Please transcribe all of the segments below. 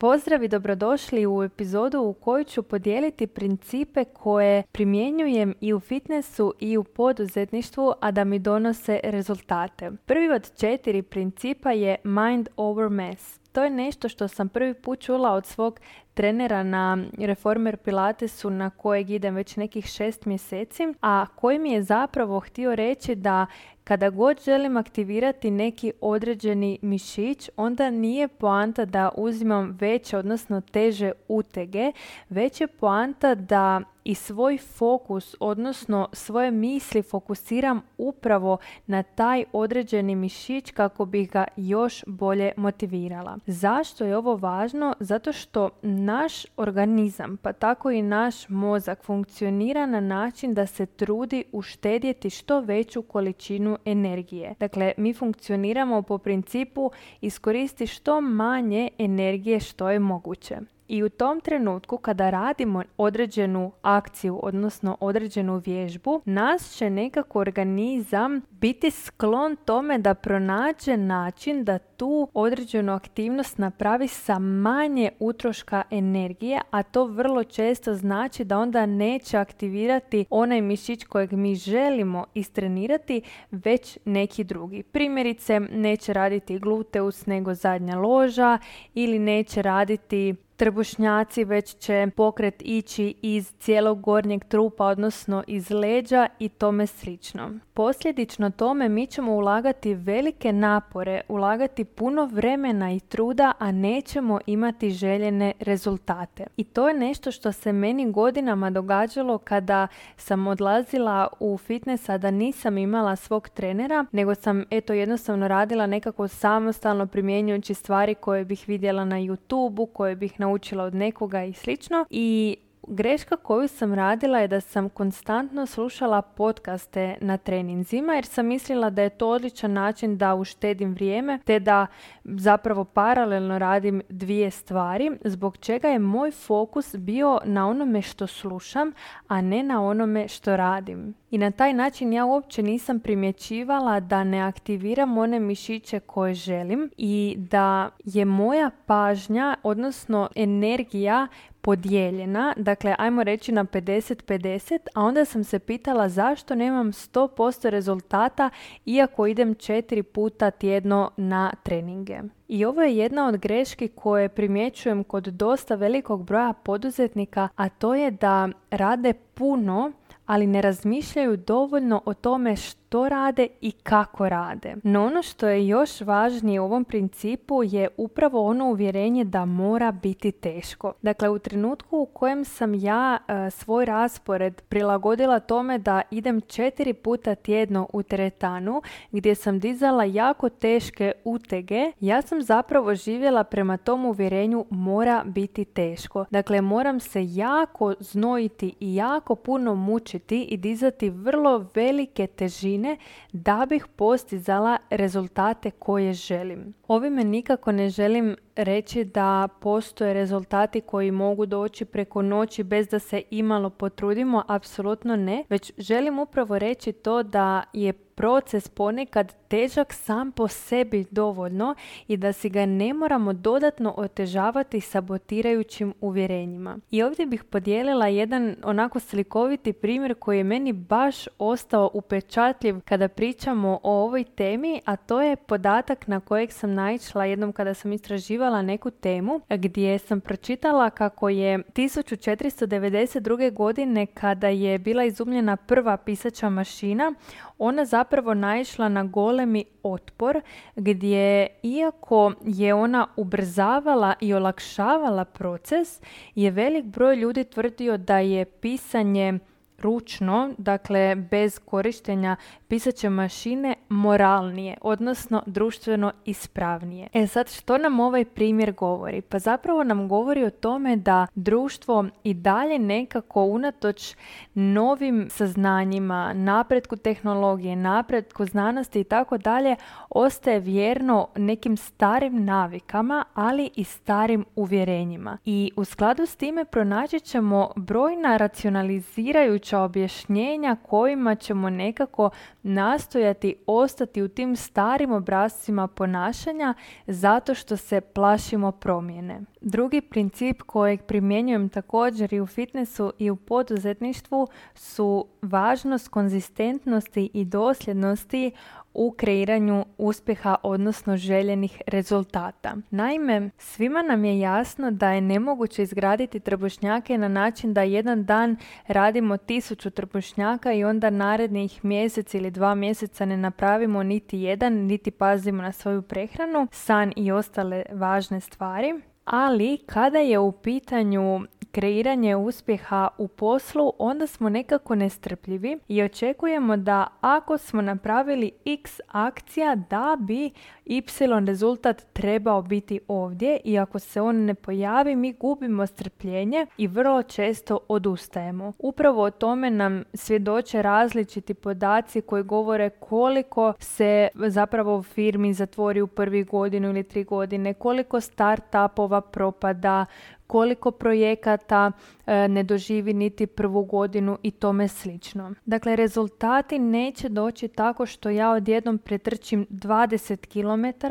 Pozdrav i dobrodošli u epizodu u kojoj ću podijeliti principe koje primjenjujem i u fitnessu i u poduzetništvu, a da mi donose rezultate. Prvi od četiri principa je mind over mess. To je nešto što sam prvi put čula od svog trenera na Reformer Pilatesu na kojeg idem već nekih šest mjeseci, a koji mi je zapravo htio reći da kada god želim aktivirati neki određeni mišić, onda nije poanta da uzimam veće, odnosno teže utege, već je poanta da i svoj fokus, odnosno svoje misli fokusiram upravo na taj određeni mišić kako bih ga još bolje motivirala. Zašto je ovo važno? Zato što naš organizam, pa tako i naš mozak funkcionira na način da se trudi uštedjeti što veću količinu energije. Dakle, mi funkcioniramo po principu iskoristi što manje energije što je moguće. I u tom trenutku kada radimo određenu akciju, odnosno određenu vježbu, nas će nekako organizam biti sklon tome da pronađe način da tu određenu aktivnost napravi sa manje utroška energije, a to vrlo često znači da onda neće aktivirati onaj mišić kojeg mi želimo istrenirati, već neki drugi. Primjerice, neće raditi gluteus nego zadnja loža ili neće raditi trbušnjaci već će pokret ići iz cijelog gornjeg trupa, odnosno iz leđa i tome slično. Posljedično tome mi ćemo ulagati velike napore, ulagati puno vremena i truda, a nećemo imati željene rezultate. I to je nešto što se meni godinama događalo kada sam odlazila u fitness, a da nisam imala svog trenera, nego sam eto jednostavno radila nekako samostalno primjenjujući stvari koje bih vidjela na YouTube-u, koje bih naučila od nekoga i slično. I greška koju sam radila je da sam konstantno slušala podcaste na treninzima jer sam mislila da je to odličan način da uštedim vrijeme te da zapravo paralelno radim dvije stvari zbog čega je moj fokus bio na onome što slušam, a ne na onome što radim. I na taj način ja uopće nisam primjećivala da ne aktiviram one mišiće koje želim i da je moja pažnja, odnosno energija podijeljena, dakle ajmo reći na 50-50, a onda sam se pitala zašto nemam 100% rezultata iako idem četiri puta tjedno na treninge. I ovo je jedna od greški koje primjećujem kod dosta velikog broja poduzetnika, a to je da rade puno ali ne razmišljaju dovoljno o tome što rade i kako rade. No ono što je još važnije u ovom principu je upravo ono uvjerenje da mora biti teško. Dakle, u trenutku u kojem sam ja e, svoj raspored prilagodila tome da idem četiri puta tjedno u teretanu gdje sam dizala jako teške utege, ja sam zapravo živjela prema tom uvjerenju mora biti teško. Dakle, moram se jako znojiti i jako puno mučiti i dizati vrlo velike težine da bih postizala rezultate koje želim. Ovime nikako ne želim reći da postoje rezultati koji mogu doći preko noći bez da se imalo potrudimo, apsolutno ne, već želim upravo reći to da je proces ponekad težak sam po sebi dovoljno i da si ga ne moramo dodatno otežavati sabotirajućim uvjerenjima. I ovdje bih podijelila jedan onako slikoviti primjer koji je meni baš ostao upečatljiv kada pričamo o ovoj temi, a to je podatak na kojeg sam naišla jednom kada sam istraživala neku temu gdje sam pročitala kako je 1492. godine kada je bila izumljena prva pisača mašina, ona zapravo naišla na golemi otpor gdje iako je ona ubrzavala i olakšavala proces je velik broj ljudi tvrdio da je pisanje ručno, dakle bez korištenja pisaće mašine moralnije, odnosno društveno ispravnije. E sad što nam ovaj primjer govori? Pa zapravo nam govori o tome da društvo i dalje nekako unatoč novim saznanjima, napretku tehnologije, napretku znanosti i tako dalje, ostaje vjerno nekim starim navikama, ali i starim uvjerenjima. I u skladu s time pronaći ćemo brojna racionalizirajuća veća objašnjenja kojima ćemo nekako nastojati ostati u tim starim obrazcima ponašanja zato što se plašimo promjene. Drugi princip kojeg primjenjujem također i u fitnessu i u poduzetništvu su važnost konzistentnosti i dosljednosti u kreiranju uspjeha odnosno željenih rezultata. Naime, svima nam je jasno da je nemoguće izgraditi trbušnjake na način da jedan dan radimo tisuću trbušnjaka i onda narednih mjesec ili dva mjeseca ne napravimo niti jedan, niti pazimo na svoju prehranu, san i ostale važne stvari. Ali kada je u pitanju kreiranje uspjeha u poslu, onda smo nekako nestrpljivi i očekujemo da ako smo napravili x akcija da bi y rezultat trebao biti ovdje i ako se on ne pojavi mi gubimo strpljenje i vrlo često odustajemo. Upravo o tome nam svjedoče različiti podaci koji govore koliko se zapravo firmi zatvori u prvi godinu ili tri godine, koliko start-upova propada, koliko projekata ne doživi niti prvu godinu i tome slično. Dakle, rezultati neće doći tako što ja odjednom pretrčim 20 km,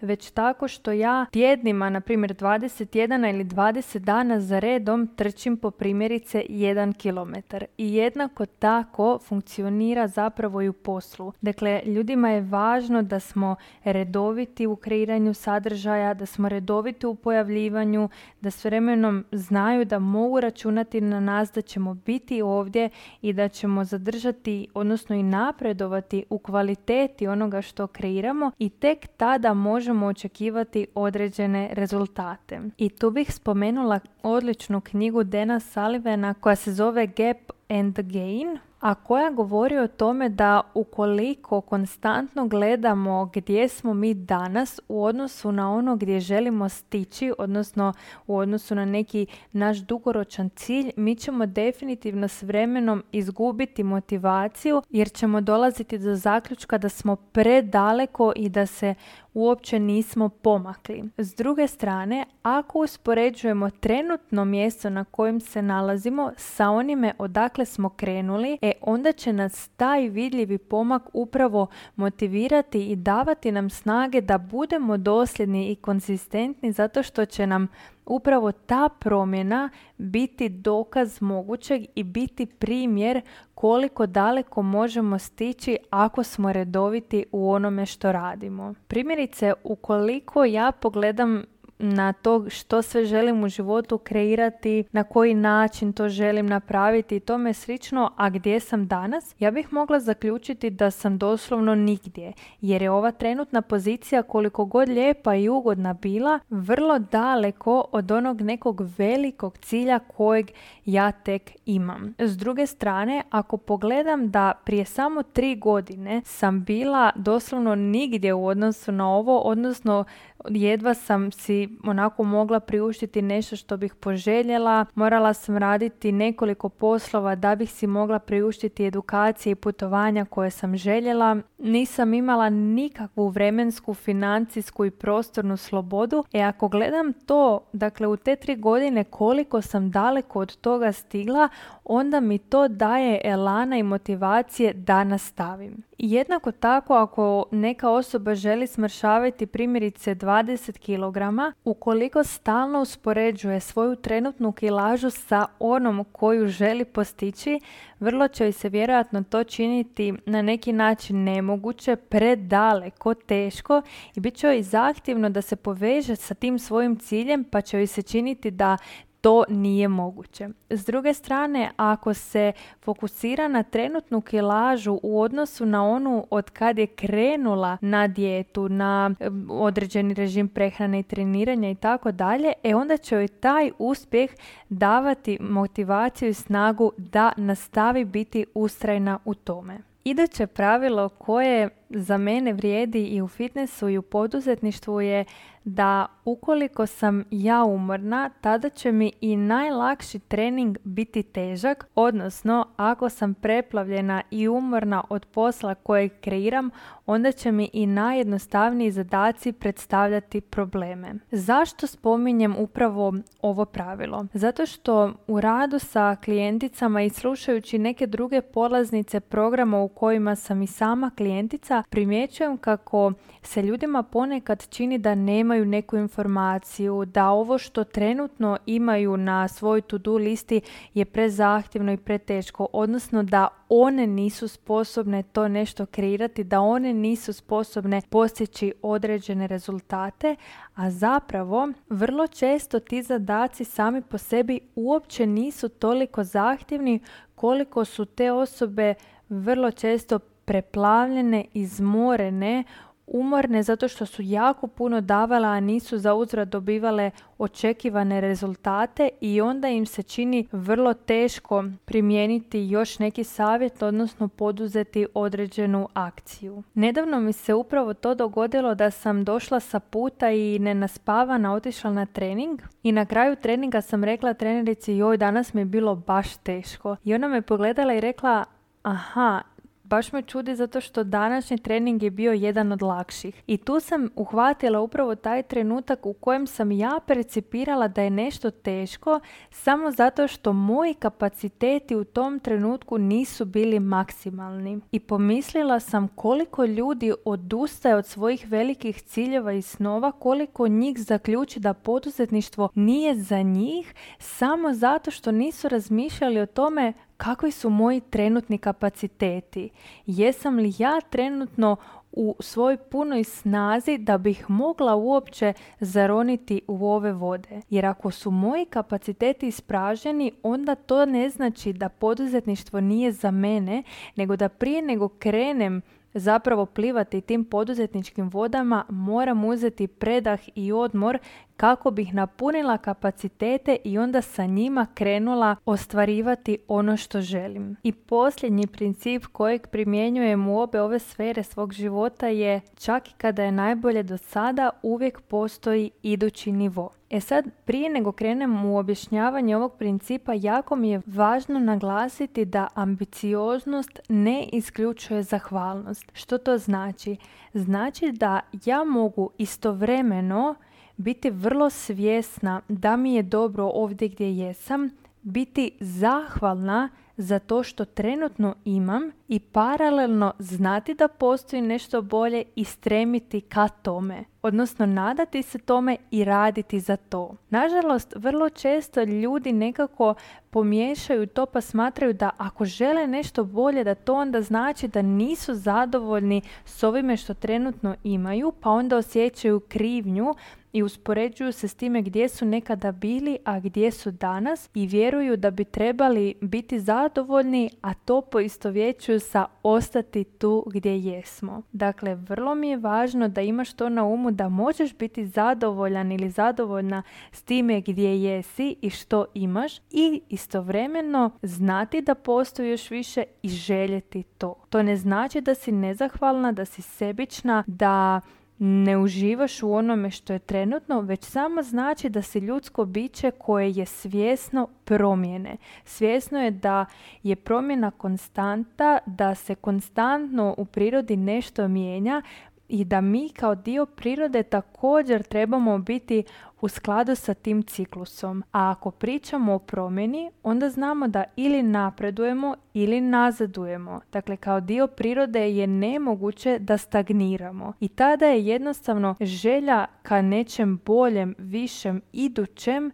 već tako što ja tjednima, na primjer 21 ili 20 dana za redom trčim po primjerice 1 km. I jednako tako funkcionira zapravo i u poslu. Dakle, ljudima je važno da smo redoviti u kreiranju sadržaja, da smo redoviti u pojavljivanju, da sve vremenom znaju da mogu računati na nas da ćemo biti ovdje i da ćemo zadržati, odnosno i napredovati u kvaliteti onoga što kreiramo i tek tada možemo očekivati određene rezultate. I tu bih spomenula odličnu knjigu Dena Salivena koja se zove Gap and Gain a koja govori o tome da ukoliko konstantno gledamo gdje smo mi danas u odnosu na ono gdje želimo stići, odnosno u odnosu na neki naš dugoročan cilj, mi ćemo definitivno s vremenom izgubiti motivaciju jer ćemo dolaziti do zaključka da smo predaleko i da se uopće nismo pomakli. S druge strane, ako uspoređujemo trenutno mjesto na kojem se nalazimo sa onime odakle smo krenuli, e onda će nas taj vidljivi pomak upravo motivirati i davati nam snage da budemo dosljedni i konzistentni zato što će nam upravo ta promjena biti dokaz mogućeg i biti primjer koliko daleko možemo stići ako smo redoviti u onome što radimo. Primjerice, ukoliko ja pogledam na to što sve želim u životu kreirati, na koji način to želim napraviti i tome slično, a gdje sam danas, ja bih mogla zaključiti da sam doslovno nigdje, jer je ova trenutna pozicija koliko god lijepa i ugodna bila, vrlo daleko od onog nekog velikog cilja kojeg ja tek imam. S druge strane, ako pogledam da prije samo tri godine sam bila doslovno nigdje u odnosu na ovo, odnosno jedva sam si onako mogla priuštiti nešto što bih poželjela. Morala sam raditi nekoliko poslova da bih si mogla priuštiti edukacije i putovanja koje sam željela. Nisam imala nikakvu vremensku, financijsku i prostornu slobodu. E ako gledam to, dakle u te tri godine koliko sam daleko od toga stigla, onda mi to daje elana i motivacije da nastavim. Jednako tako ako neka osoba želi smršavati primjerice 20 kg, ukoliko stalno uspoređuje svoju trenutnu kilažu sa onom koju želi postići, vrlo će se vjerojatno to činiti na neki način nemoguće, predaleko, teško i bit će joj zahtjevno da se poveže sa tim svojim ciljem pa će joj se činiti da to nije moguće. S druge strane, ako se fokusira na trenutnu kilažu u odnosu na onu od kad je krenula na dijetu, na određeni režim prehrane i treniranja i tako dalje, e onda će joj taj uspjeh davati motivaciju i snagu da nastavi biti ustrajna u tome. Iduće pravilo koje za mene vrijedi i u fitnessu i u poduzetništvu je da ukoliko sam ja umorna, tada će mi i najlakši trening biti težak, odnosno ako sam preplavljena i umorna od posla kojeg kreiram, onda će mi i najjednostavniji zadaci predstavljati probleme. Zašto spominjem upravo ovo pravilo? Zato što u radu sa klijenticama i slušajući neke druge polaznice programa u kojima sam i sama klijentica, primjećujem kako se ljudima ponekad čini da nemaju neku informaciju, da ovo što trenutno imaju na svoj to-do listi je prezahtjevno i preteško, odnosno da one nisu sposobne to nešto kreirati, da one nisu sposobne postići određene rezultate, a zapravo vrlo često ti zadaci sami po sebi uopće nisu toliko zahtjevni koliko su te osobe vrlo često preplavljene, izmorene umorne zato što su jako puno davala, a nisu za uzrad dobivale očekivane rezultate i onda im se čini vrlo teško primijeniti još neki savjet, odnosno poduzeti određenu akciju. Nedavno mi se upravo to dogodilo da sam došla sa puta i nenaspavana otišla na trening i na kraju treninga sam rekla trenerici joj danas mi je bilo baš teško i ona me pogledala i rekla aha, baš me čudi zato što današnji trening je bio jedan od lakših. I tu sam uhvatila upravo taj trenutak u kojem sam ja percipirala da je nešto teško samo zato što moji kapaciteti u tom trenutku nisu bili maksimalni. I pomislila sam koliko ljudi odustaje od svojih velikih ciljeva i snova, koliko njih zaključi da poduzetništvo nije za njih samo zato što nisu razmišljali o tome kakvi su moji trenutni kapaciteti? Jesam li ja trenutno u svojoj punoj snazi da bih mogla uopće zaroniti u ove vode. Jer ako su moji kapaciteti ispraženi, onda to ne znači da poduzetništvo nije za mene, nego da prije nego krenem zapravo plivati tim poduzetničkim vodama moram uzeti predah i odmor kako bih napunila kapacitete i onda sa njima krenula ostvarivati ono što želim. I posljednji princip kojeg primjenjujem u obe ove sfere svog života je čak i kada je najbolje do sada uvijek postoji idući nivo. E sad, prije nego krenem u objašnjavanje ovog principa, jako mi je važno naglasiti da ambicioznost ne isključuje zahvalnost. Što to znači? Znači da ja mogu istovremeno biti vrlo svjesna da mi je dobro ovdje gdje jesam, biti zahvalna za to što trenutno imam i paralelno znati da postoji nešto bolje i stremiti ka tome. Odnosno nadati se tome i raditi za to. Nažalost, vrlo često ljudi nekako pomiješaju to pa smatraju da ako žele nešto bolje da to onda znači da nisu zadovoljni s ovime što trenutno imaju pa onda osjećaju krivnju i uspoređuju se s time gdje su nekada bili, a gdje su danas i vjeruju da bi trebali biti zadovoljni, a to poistovjećuju sa ostati tu gdje jesmo. Dakle, vrlo mi je važno da imaš to na umu da možeš biti zadovoljan ili zadovoljna s time gdje jesi i što imaš i istovremeno znati da postoji još više i željeti to. To ne znači da si nezahvalna, da si sebična, da ne uživaš u onome što je trenutno, već samo znači da si ljudsko biće koje je svjesno promjene. Svjesno je da je promjena konstanta, da se konstantno u prirodi nešto mijenja, i da mi kao dio prirode također trebamo biti u skladu sa tim ciklusom. A ako pričamo o promjeni, onda znamo da ili napredujemo ili nazadujemo. Dakle, kao dio prirode je nemoguće da stagniramo. I tada je jednostavno želja ka nečem boljem, višem, idućem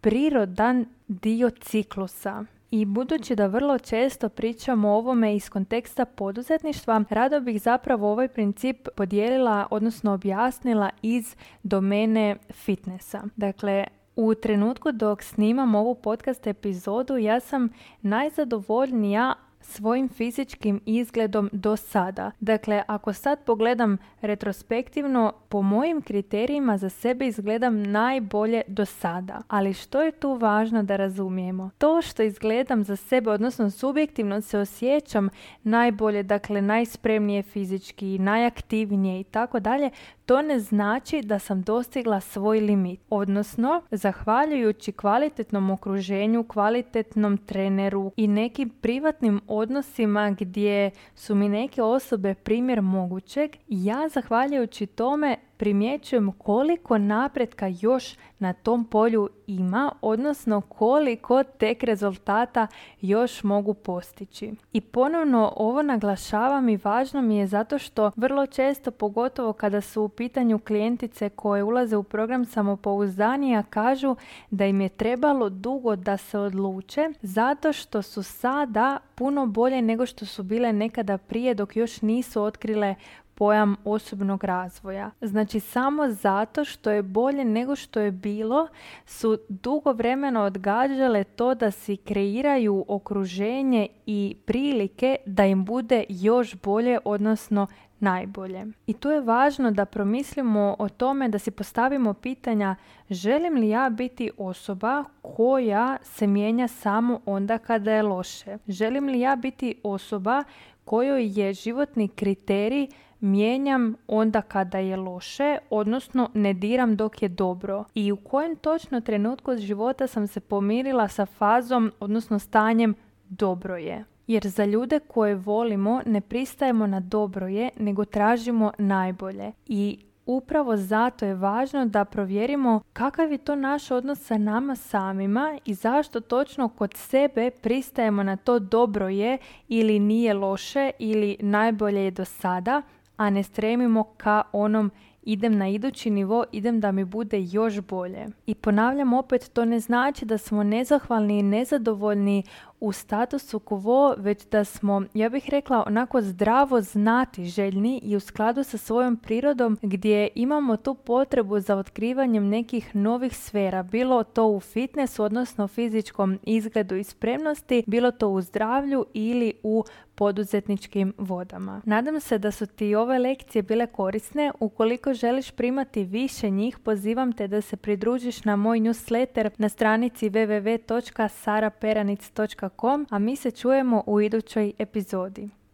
prirodan dio ciklusa. I budući da vrlo često pričamo o ovome iz konteksta poduzetništva, rado bih zapravo ovaj princip podijelila, odnosno objasnila iz domene fitnessa. Dakle, u trenutku dok snimam ovu podcast epizodu ja sam najzadovoljnija svojim fizičkim izgledom do sada. Dakle, ako sad pogledam retrospektivno, po mojim kriterijima za sebe izgledam najbolje do sada. Ali što je tu važno da razumijemo? To što izgledam za sebe, odnosno subjektivno se osjećam najbolje, dakle najspremnije fizički, najaktivnije i tako dalje, to ne znači da sam dostigla svoj limit. Odnosno, zahvaljujući kvalitetnom okruženju, kvalitetnom treneru i nekim privatnim odnosima gdje su mi neke osobe primjer mogućeg, ja zahvaljujući tome primjećujem koliko napretka još na tom polju ima, odnosno koliko tek rezultata još mogu postići. I ponovno ovo naglašavam i važno mi je zato što vrlo često, pogotovo kada su u pitanju klijentice koje ulaze u program samopouzdanja, kažu da im je trebalo dugo da se odluče zato što su sada puno bolje nego što su bile nekada prije dok još nisu otkrile pojam osobnog razvoja. Znači samo zato što je bolje nego što je bilo su dugo vremena odgađale to da si kreiraju okruženje i prilike da im bude još bolje, odnosno najbolje. I tu je važno da promislimo o tome da si postavimo pitanja želim li ja biti osoba koja se mijenja samo onda kada je loše? Želim li ja biti osoba kojoj je životni kriterij mijenjam onda kada je loše, odnosno ne diram dok je dobro. I u kojem točno trenutku života sam se pomirila sa fazom, odnosno stanjem dobro je. Jer za ljude koje volimo ne pristajemo na dobro je, nego tražimo najbolje. I upravo zato je važno da provjerimo kakav je to naš odnos sa nama samima i zašto točno kod sebe pristajemo na to dobro je ili nije loše ili najbolje je do sada, a ne stremimo ka onom idem na idući nivo, idem da mi bude još bolje. I ponavljam opet, to ne znači da smo nezahvalni i nezadovoljni u statusu quo, već da smo, ja bih rekla, onako zdravo znati željni i u skladu sa svojom prirodom gdje imamo tu potrebu za otkrivanjem nekih novih sfera, bilo to u fitnessu, odnosno fizičkom izgledu i spremnosti, bilo to u zdravlju ili u poduzetničkim vodama. Nadam se da su ti ove lekcije bile korisne. Ukoliko želiš primati više njih, pozivam te da se pridružiš na moj newsletter na stranici www.saraperanic.com a mi se čujemo u idućoj epizodi.